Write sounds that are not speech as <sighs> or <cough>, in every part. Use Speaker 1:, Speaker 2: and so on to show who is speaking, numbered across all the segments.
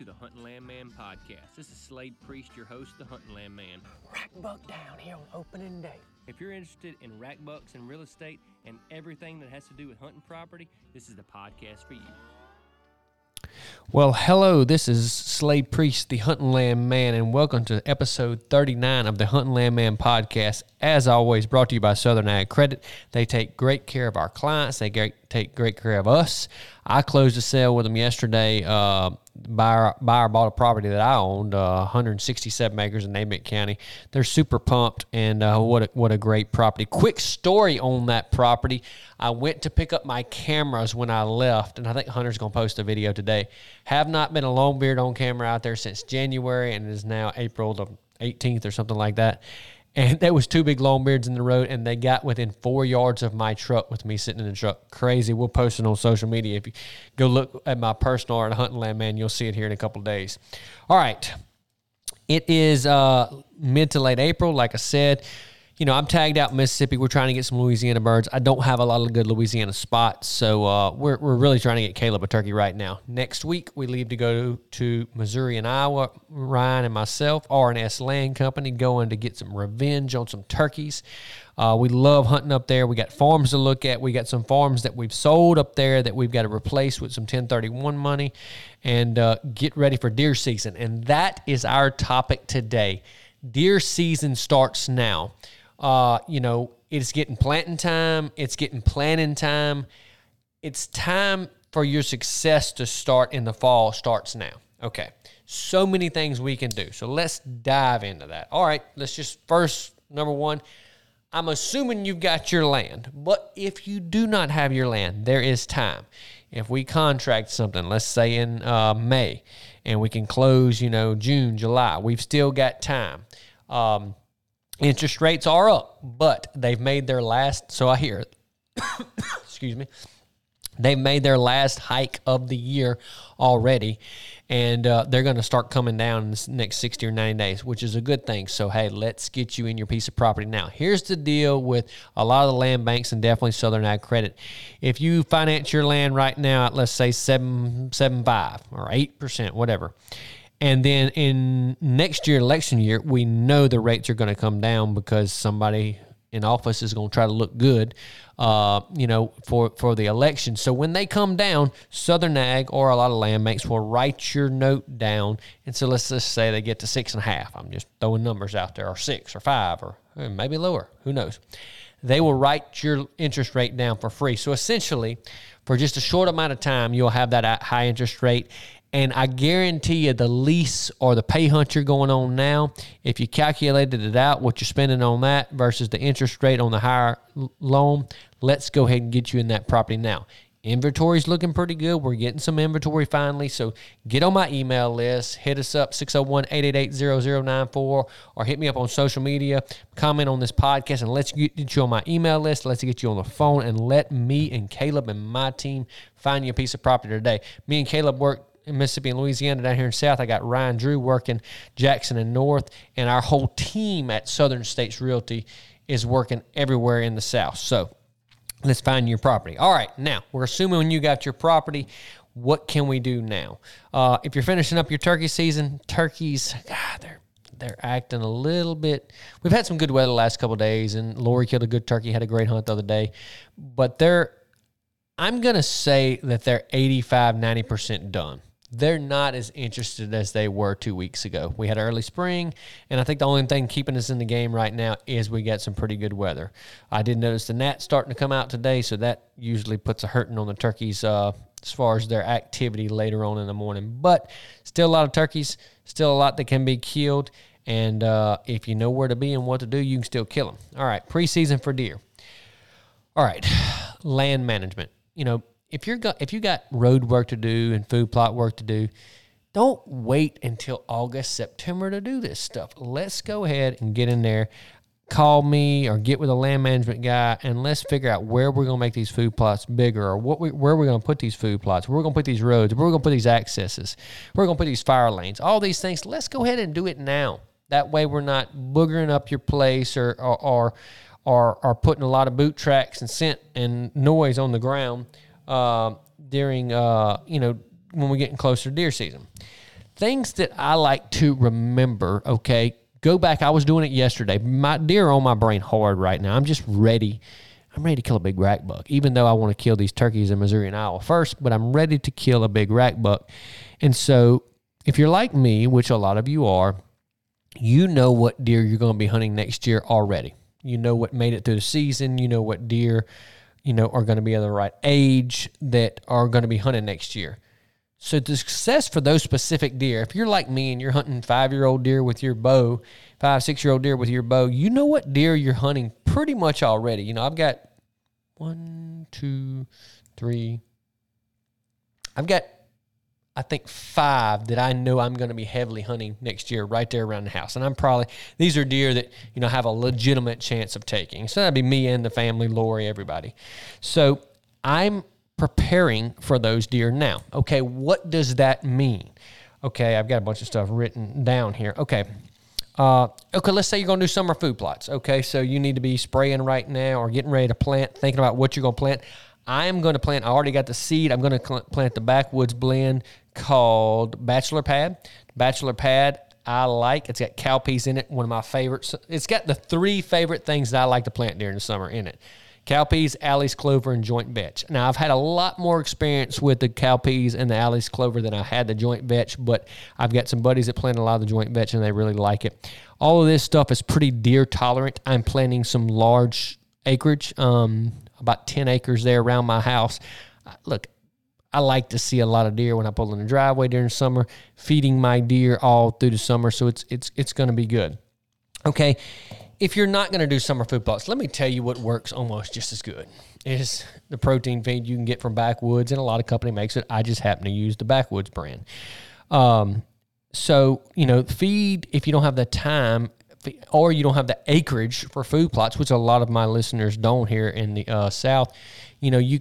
Speaker 1: to the Hunting Land Man podcast. This is Slade Priest, your host, the Hunting Land Man.
Speaker 2: Rack buck down here on opening day.
Speaker 1: If you're interested in rack bucks and real estate and everything that has to do with hunting property, this is the podcast for you.
Speaker 3: Well, hello, this is Slade Priest, the Hunting Land Man, and welcome to episode 39 of the Hunting Land Man podcast. As always, brought to you by Southern Ag Credit. They take great care of our clients, they great, take great care of us. I closed a sale with them yesterday. Uh, buyer, buyer bought a property that I owned, uh, 167 acres in Namath County. They're super pumped, and uh, what a, what a great property. Quick story on that property. I went to pick up my cameras when I left, and I think Hunter's going to post a video today. Have not been a long beard on camera out there since January, and it is now April the 18th or something like that and there was two big long beards in the road and they got within four yards of my truck with me sitting in the truck. Crazy. We'll post it on social media. If you go look at my personal the hunting land man you'll see it here in a couple days. All right. It is uh, mid to late april like i said you know, I'm tagged out in Mississippi. We're trying to get some Louisiana birds. I don't have a lot of good Louisiana spots, so uh, we're, we're really trying to get Caleb a turkey right now. Next week, we leave to go to Missouri and Iowa. Ryan and myself, R&S Land Company, going to get some revenge on some turkeys. Uh, we love hunting up there. We got farms to look at. We got some farms that we've sold up there that we've got to replace with some 1031 money and uh, get ready for deer season. And that is our topic today. Deer season starts now. Uh, you know, it's getting planting time, it's getting planting time. It's time for your success to start in the fall starts now. Okay. So many things we can do. So let's dive into that. All right, let's just first number 1, I'm assuming you've got your land, but if you do not have your land, there is time. If we contract something, let's say in uh, May, and we can close, you know, June, July, we've still got time. Um, Interest rates are up, but they've made their last, so I hear, <coughs> excuse me, they've made their last hike of the year already, and uh, they're going to start coming down in the next 60 or 90 days, which is a good thing. So, hey, let's get you in your piece of property now. Here's the deal with a lot of the land banks and definitely Southern Ag Credit. If you finance your land right now at, let's say, 7, 7 5 or 8%, whatever, and then in next year, election year, we know the rates are going to come down because somebody in office is going to try to look good, uh, you know, for, for the election. So when they come down, Southern Ag or a lot of land banks will write your note down. And so let's just say they get to six and a half. I'm just throwing numbers out there, or six, or five, or maybe lower. Who knows? They will write your interest rate down for free. So essentially, for just a short amount of time, you'll have that high interest rate and I guarantee you, the lease or the pay hunt you're going on now, if you calculated it out, what you're spending on that versus the interest rate on the higher loan, let's go ahead and get you in that property now. Inventory's looking pretty good. We're getting some inventory finally. So get on my email list. Hit us up 601 888 0094 or hit me up on social media. Comment on this podcast and let's get you on my email list. Let's get you on the phone and let me and Caleb and my team find you a piece of property today. Me and Caleb work in Mississippi and Louisiana down here in South. I got Ryan Drew working Jackson and North, and our whole team at Southern States Realty is working everywhere in the South. So let's find your property. All right, now we're assuming when you got your property, what can we do now? Uh, if you're finishing up your turkey season, turkeys, God, they're they're acting a little bit. We've had some good weather the last couple days, and Lori killed a good turkey, had a great hunt the other day, but they're. I'm gonna say that they're 85, 90 percent done they're not as interested as they were two weeks ago. We had early spring, and I think the only thing keeping us in the game right now is we got some pretty good weather. I did notice the gnats starting to come out today, so that usually puts a hurting on the turkeys uh, as far as their activity later on in the morning. But still a lot of turkeys, still a lot that can be killed. And uh, if you know where to be and what to do, you can still kill them. All right, preseason for deer. All right, <sighs> land management. You know, if you're got if you got road work to do and food plot work to do, don't wait until August, September to do this stuff. Let's go ahead and get in there. Call me or get with a land management guy and let's figure out where we're going to make these food plots bigger or what we, where we're going to put these food plots, where we're going to put these roads, where we're going to put these accesses, where we're going to put these fire lanes, all these things. Let's go ahead and do it now. That way we're not boogering up your place or, or, or, or, or putting a lot of boot tracks and scent and noise on the ground uh, during uh, you know when we're getting closer to deer season. Things that I like to remember. Okay, go back. I was doing it yesterday. My deer on my brain hard right now. I'm just ready. I'm ready to kill a big rack buck, even though I want to kill these turkeys in Missouri and Iowa first. But I'm ready to kill a big rack buck, and so if you're like me, which a lot of you are, you know what deer you're going to be hunting next year already. You know what made it through the season. You know what deer you know, are going to be of the right age that are going to be hunted next year. So the success for those specific deer, if you're like me and you're hunting five year old deer with your bow, five, six year old deer with your bow, you know what deer you're hunting pretty much already. You know, I've got one, two, three. I've got I think five that I know I'm going to be heavily hunting next year right there around the house. And I'm probably, these are deer that, you know, have a legitimate chance of taking. So that'd be me and the family, Lori, everybody. So I'm preparing for those deer now. Okay, what does that mean? Okay, I've got a bunch of stuff written down here. Okay. Uh, okay, let's say you're going to do summer food plots. Okay, so you need to be spraying right now or getting ready to plant, thinking about what you're going to plant. I am going to plant, I already got the seed. I'm going to plant the backwoods blend called Bachelor Pad. Bachelor Pad, I like. It's got cowpeas in it, one of my favorites. It's got the three favorite things that I like to plant during the summer in it cowpeas, Alyce clover, and joint vetch. Now, I've had a lot more experience with the cowpeas and the Alyce clover than I had the joint vetch, but I've got some buddies that plant a lot of the joint vetch and they really like it. All of this stuff is pretty deer tolerant. I'm planting some large acreage, um, about 10 acres there around my house. Look, I like to see a lot of deer when I pull in the driveway during summer, feeding my deer all through the summer. So it's it's it's going to be good. Okay, if you're not going to do summer food plots, let me tell you what works almost just as good is the protein feed you can get from Backwoods, and a lot of company makes it. I just happen to use the Backwoods brand. Um, so you know, feed if you don't have the time or you don't have the acreage for food plots, which a lot of my listeners don't here in the uh, South. You know, you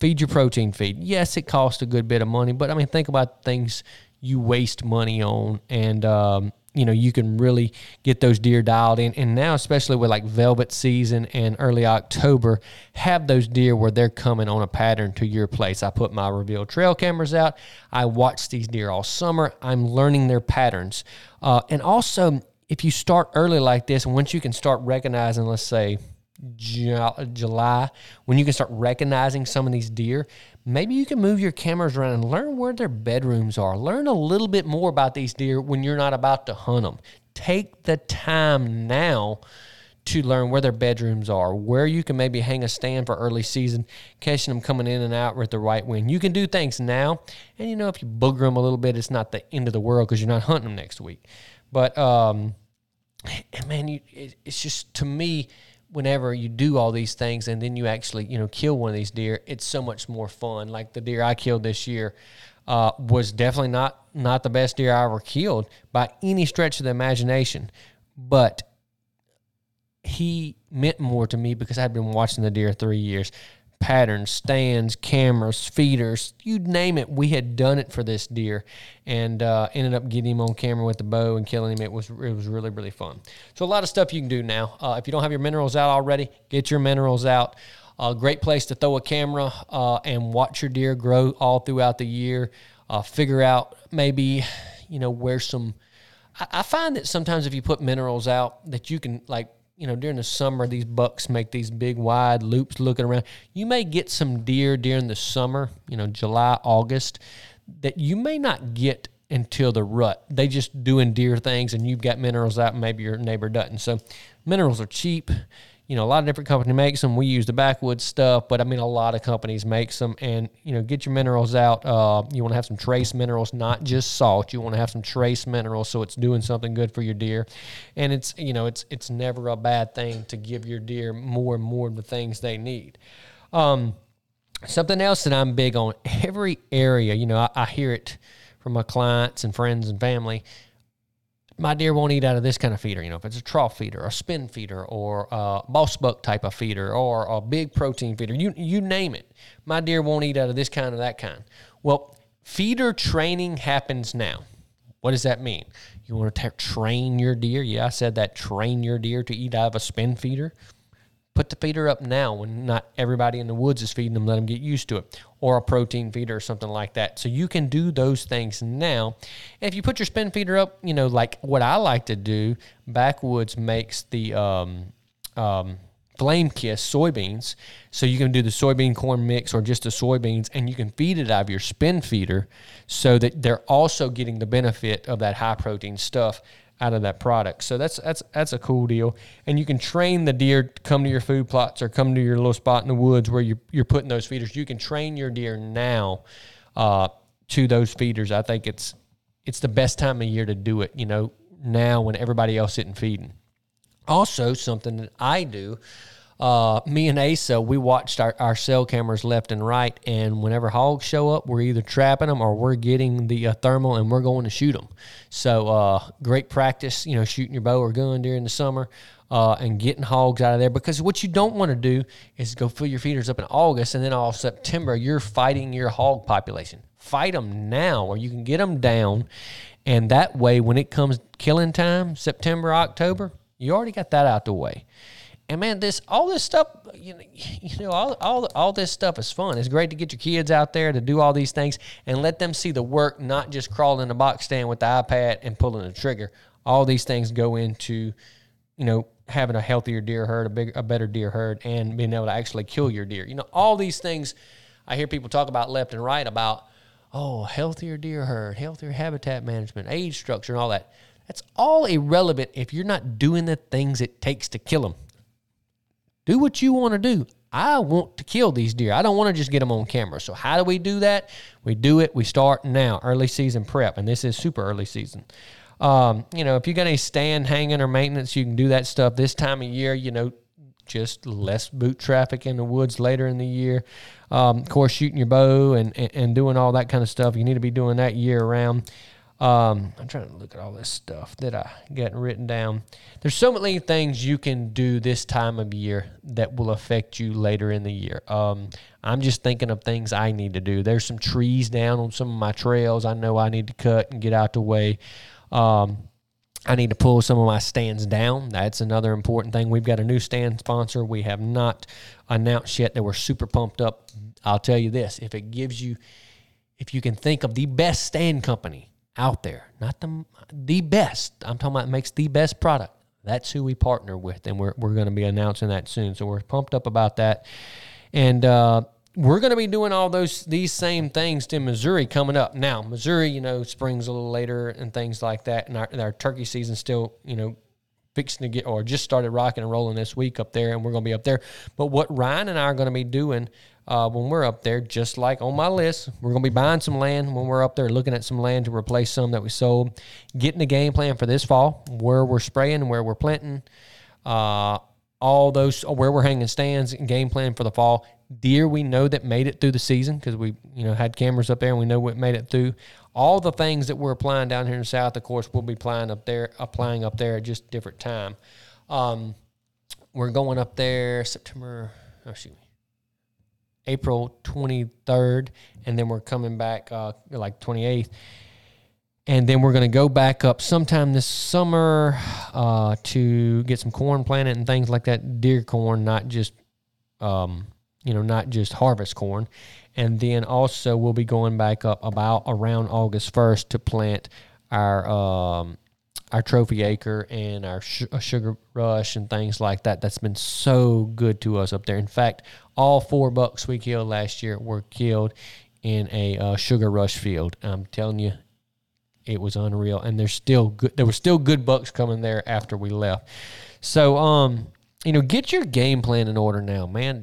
Speaker 3: feed your protein feed. Yes, it costs a good bit of money, but I mean, think about things you waste money on, and um, you know you can really get those deer dialed in. And now, especially with like velvet season and early October, have those deer where they're coming on a pattern to your place. I put my reveal trail cameras out. I watch these deer all summer. I'm learning their patterns, uh, and also if you start early like this, and once you can start recognizing, let's say July, when you can start recognizing some of these deer, maybe you can move your cameras around and learn where their bedrooms are. Learn a little bit more about these deer when you're not about to hunt them. Take the time now to learn where their bedrooms are, where you can maybe hang a stand for early season, catching them coming in and out with the right wind. You can do things now, and you know if you booger them a little bit, it's not the end of the world because you're not hunting them next week. But um, man, you, it, it's just to me whenever you do all these things and then you actually you know kill one of these deer, it's so much more fun. Like the deer I killed this year uh, was definitely not not the best deer I ever killed by any stretch of the imagination, but he meant more to me because I'd been watching the deer three years. Patterns, stands, cameras, feeders, you name it. We had done it for this deer, and uh, ended up getting him on camera with the bow and killing him. It was it was really really fun. So a lot of stuff you can do now. Uh, if you don't have your minerals out already, get your minerals out. A great place to throw a camera uh, and watch your deer grow all throughout the year. Uh, figure out maybe you know where some. I, I find that sometimes if you put minerals out, that you can like you know, during the summer, these bucks make these big wide loops looking around. You may get some deer during the summer, you know, July, August, that you may not get until the rut. They just doing deer things, and you've got minerals out, maybe your neighbor doesn't. So, minerals are cheap you know, a lot of different companies makes them. We use the backwoods stuff, but I mean, a lot of companies makes them. And you know, get your minerals out. Uh, you want to have some trace minerals, not just salt. You want to have some trace minerals, so it's doing something good for your deer. And it's you know, it's it's never a bad thing to give your deer more and more of the things they need. Um, something else that I'm big on. Every area, you know, I, I hear it from my clients and friends and family my deer won't eat out of this kind of feeder. You know, if it's a trough feeder, a spin feeder, or a boss buck type of feeder, or a big protein feeder, you you name it. My deer won't eat out of this kind or that kind. Well, feeder training happens now. What does that mean? You want to train your deer? Yeah, I said that. Train your deer to eat out of a spin feeder put the feeder up now when not everybody in the woods is feeding them. Let them get used to it, or a protein feeder or something like that. So you can do those things now. And if you put your spin feeder up, you know, like what I like to do, Backwoods makes the um, um, flame kiss soybeans. So you can do the soybean corn mix or just the soybeans, and you can feed it out of your spin feeder so that they're also getting the benefit of that high protein stuff out of that product. So that's that's that's a cool deal. And you can train the deer to come to your food plots or come to your little spot in the woods where you're you're putting those feeders. You can train your deer now uh, to those feeders. I think it's it's the best time of year to do it. You know, now when everybody else isn't feeding. Also, something that I do uh, me and Asa, we watched our, our cell cameras left and right, and whenever hogs show up, we're either trapping them or we're getting the uh, thermal and we're going to shoot them. So uh, great practice, you know, shooting your bow or gun during the summer. Uh, and getting hogs out of there because what you don't want to do is go fill your feeders up in August and then all September you're fighting your hog population. Fight them now, or you can get them down, and that way when it comes killing time, September, October, you already got that out the way. And man, this all this stuff, you know, you know, all all all this stuff is fun. It's great to get your kids out there to do all these things and let them see the work, not just crawling in the box stand with the iPad and pulling the trigger. All these things go into, you know, having a healthier deer herd, a big, a better deer herd, and being able to actually kill your deer. You know, all these things I hear people talk about left and right about, oh, healthier deer herd, healthier habitat management, age structure, and all that. That's all irrelevant if you're not doing the things it takes to kill them. Do what you want to do. I want to kill these deer. I don't want to just get them on camera. So how do we do that? We do it. We start now, early season prep, and this is super early season. Um, you know, if you got any stand hanging or maintenance, you can do that stuff this time of year. You know, just less boot traffic in the woods later in the year. Um, of course, shooting your bow and, and, and doing all that kind of stuff. You need to be doing that year round. Um, I'm trying to look at all this stuff that I got written down. There's so many things you can do this time of year that will affect you later in the year. Um, I'm just thinking of things I need to do. There's some trees down on some of my trails I know I need to cut and get out the way. Um, I need to pull some of my stands down. That's another important thing. We've got a new stand sponsor. We have not announced yet that we're super pumped up. I'll tell you this if it gives you, if you can think of the best stand company out there, not the the best. I'm talking about makes the best product. That's who we partner with, and we're we're going to be announcing that soon. So we're pumped up about that, and uh, we're going to be doing all those these same things to Missouri coming up. Now, Missouri, you know, spring's a little later and things like that, and our, our turkey season still, you know, fixing to get or just started rocking and rolling this week up there, and we're going to be up there. But what Ryan and I are going to be doing uh, when we're up there, just like on my list. We're going to be buying some land when we're up there, looking at some land to replace some that we sold, getting a game plan for this fall, where we're spraying, where we're planting, uh, all those where we're hanging stands and game plan for the fall. Deer we know that made it through the season because we you know had cameras up there and we know what made it through. All the things that we're applying down here in the south, of course, we'll be applying up there, applying up there at just different time. Um, we're going up there September. Oh, me. April 23rd, and then we're coming back uh, like 28th. And then we're going to go back up sometime this summer uh, to get some corn planted and things like that. Deer corn, not just, um, you know, not just harvest corn. And then also we'll be going back up about around August 1st to plant our um, our trophy acre and our sh- sugar rush and things like that. That's been so good to us up there. In fact, all four bucks we killed last year were killed in a uh, sugar rush field. I'm telling you, it was unreal, and there's still good. There were still good bucks coming there after we left. So, um, you know, get your game plan in order now, man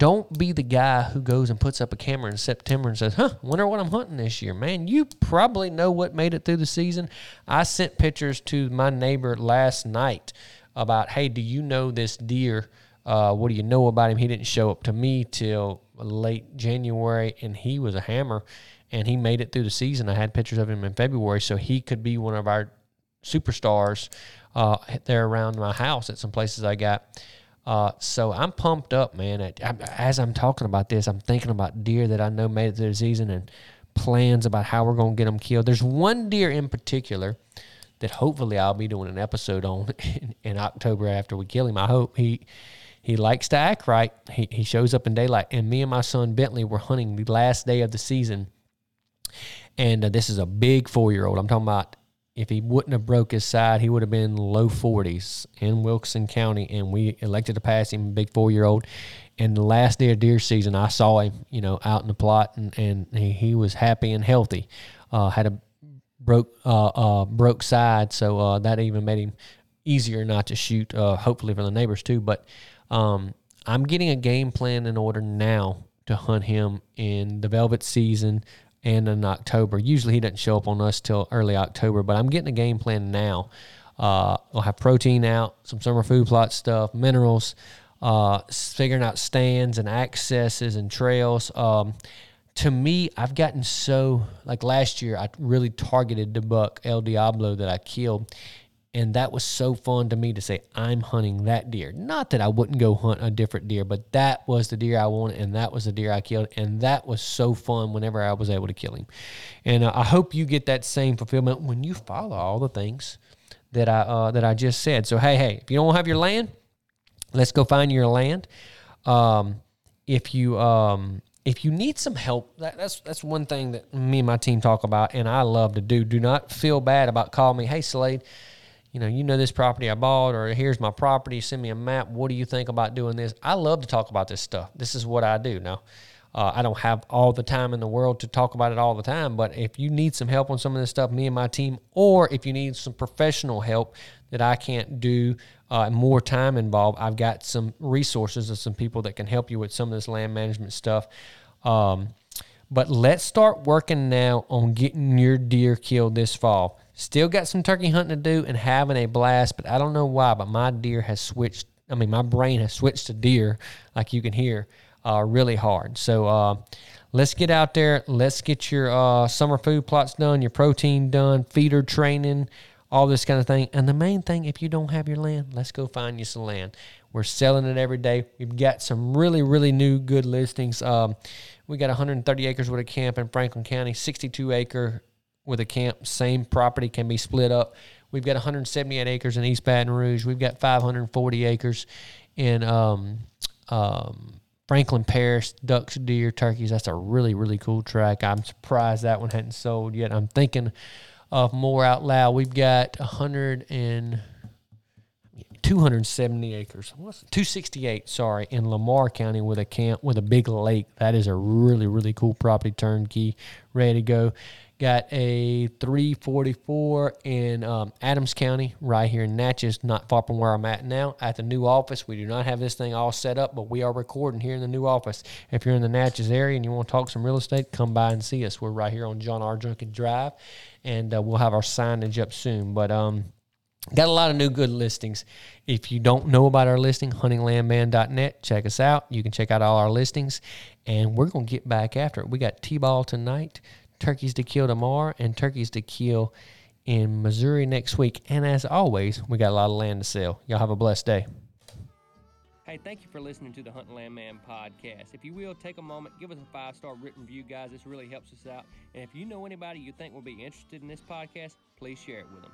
Speaker 3: don't be the guy who goes and puts up a camera in September and says, "Huh, wonder what I'm hunting this year." Man, you probably know what made it through the season. I sent pictures to my neighbor last night about, "Hey, do you know this deer? Uh, what do you know about him?" He didn't show up to me till late January, and he was a hammer, and he made it through the season. I had pictures of him in February, so he could be one of our superstars uh, there around my house at some places I got. Uh, so I'm pumped up, man. As I'm talking about this, I'm thinking about deer that I know made it the season and plans about how we're going to get them killed. There's one deer in particular that hopefully I'll be doing an episode on <laughs> in, in October after we kill him. I hope he he likes to act right. He he shows up in daylight, and me and my son Bentley were hunting the last day of the season. And uh, this is a big four year old. I'm talking about if he wouldn't have broke his side, he would have been low 40s in Wilson County, and we elected to pass him, big four year old. And the last day of deer season, I saw him, you know, out in the plot, and, and he, he was happy and healthy. Uh, had a broke uh, uh, broke side, so uh, that even made him easier not to shoot. Uh, hopefully for the neighbors too. But um, I'm getting a game plan in order now to hunt him in the velvet season and in October. Usually he doesn't show up on us till early October, but I'm getting a game plan now. Uh, we'll have protein out, some summer food plot stuff, minerals, uh, figuring out stands and accesses and trails. Um, to me, I've gotten so like last year, I really targeted the buck El Diablo that I killed, and that was so fun to me to say, I'm hunting that deer. Not that I wouldn't go hunt a different deer, but that was the deer I wanted, and that was the deer I killed. And that was so fun whenever I was able to kill him. And uh, I hope you get that same fulfillment when you follow all the things that I, uh, that I just said. So, hey, hey, if you don't have your land, let's go find your land. Um, if you, um, if you need some help, that, that's that's one thing that me and my team talk about, and I love to do. Do not feel bad about calling me. Hey, Slade, you know, you know this property I bought, or here's my property. Send me a map. What do you think about doing this? I love to talk about this stuff. This is what I do. Now, uh, I don't have all the time in the world to talk about it all the time, but if you need some help on some of this stuff, me and my team, or if you need some professional help that I can't do, uh, more time involved, I've got some resources of some people that can help you with some of this land management stuff. Um, but let's start working now on getting your deer killed this fall. Still got some turkey hunting to do and having a blast, but I don't know why, but my deer has switched. I mean, my brain has switched to deer, like you can hear, uh, really hard. So uh, let's get out there. Let's get your uh, summer food plots done, your protein done, feeder training, all this kind of thing. And the main thing, if you don't have your land, let's go find you some land. We're selling it every day. We've got some really, really new good listings. Um, we got 130 acres with a camp in Franklin County, 62 acre with a camp. Same property can be split up. We've got 178 acres in East Baton Rouge. We've got 540 acres in um, um, Franklin Parish, ducks, deer, turkeys. That's a really, really cool track. I'm surprised that one hadn't sold yet. I'm thinking of more out loud. We've got 100 and 270 acres. 268, sorry, in Lamar County with a camp with a big lake. That is a really, really cool property turnkey, ready to go. Got a 344 in um, Adams County, right here in Natchez, not far from where I'm at now. At the new office, we do not have this thing all set up, but we are recording here in the new office. If you're in the Natchez area and you want to talk some real estate, come by and see us. We're right here on John R. Junkin Drive, and uh, we'll have our signage up soon. But um, Got a lot of new good listings. If you don't know about our listing, huntinglandman.net, check us out. You can check out all our listings, and we're going to get back after it. We got T ball tonight, turkeys to kill tomorrow, and turkeys to kill in Missouri next week. And as always, we got a lot of land to sell. Y'all have a blessed day.
Speaker 1: Hey, thank you for listening to the Hunting Land Man podcast. If you will, take a moment, give us a five star written review, guys. This really helps us out. And if you know anybody you think will be interested in this podcast, please share it with them.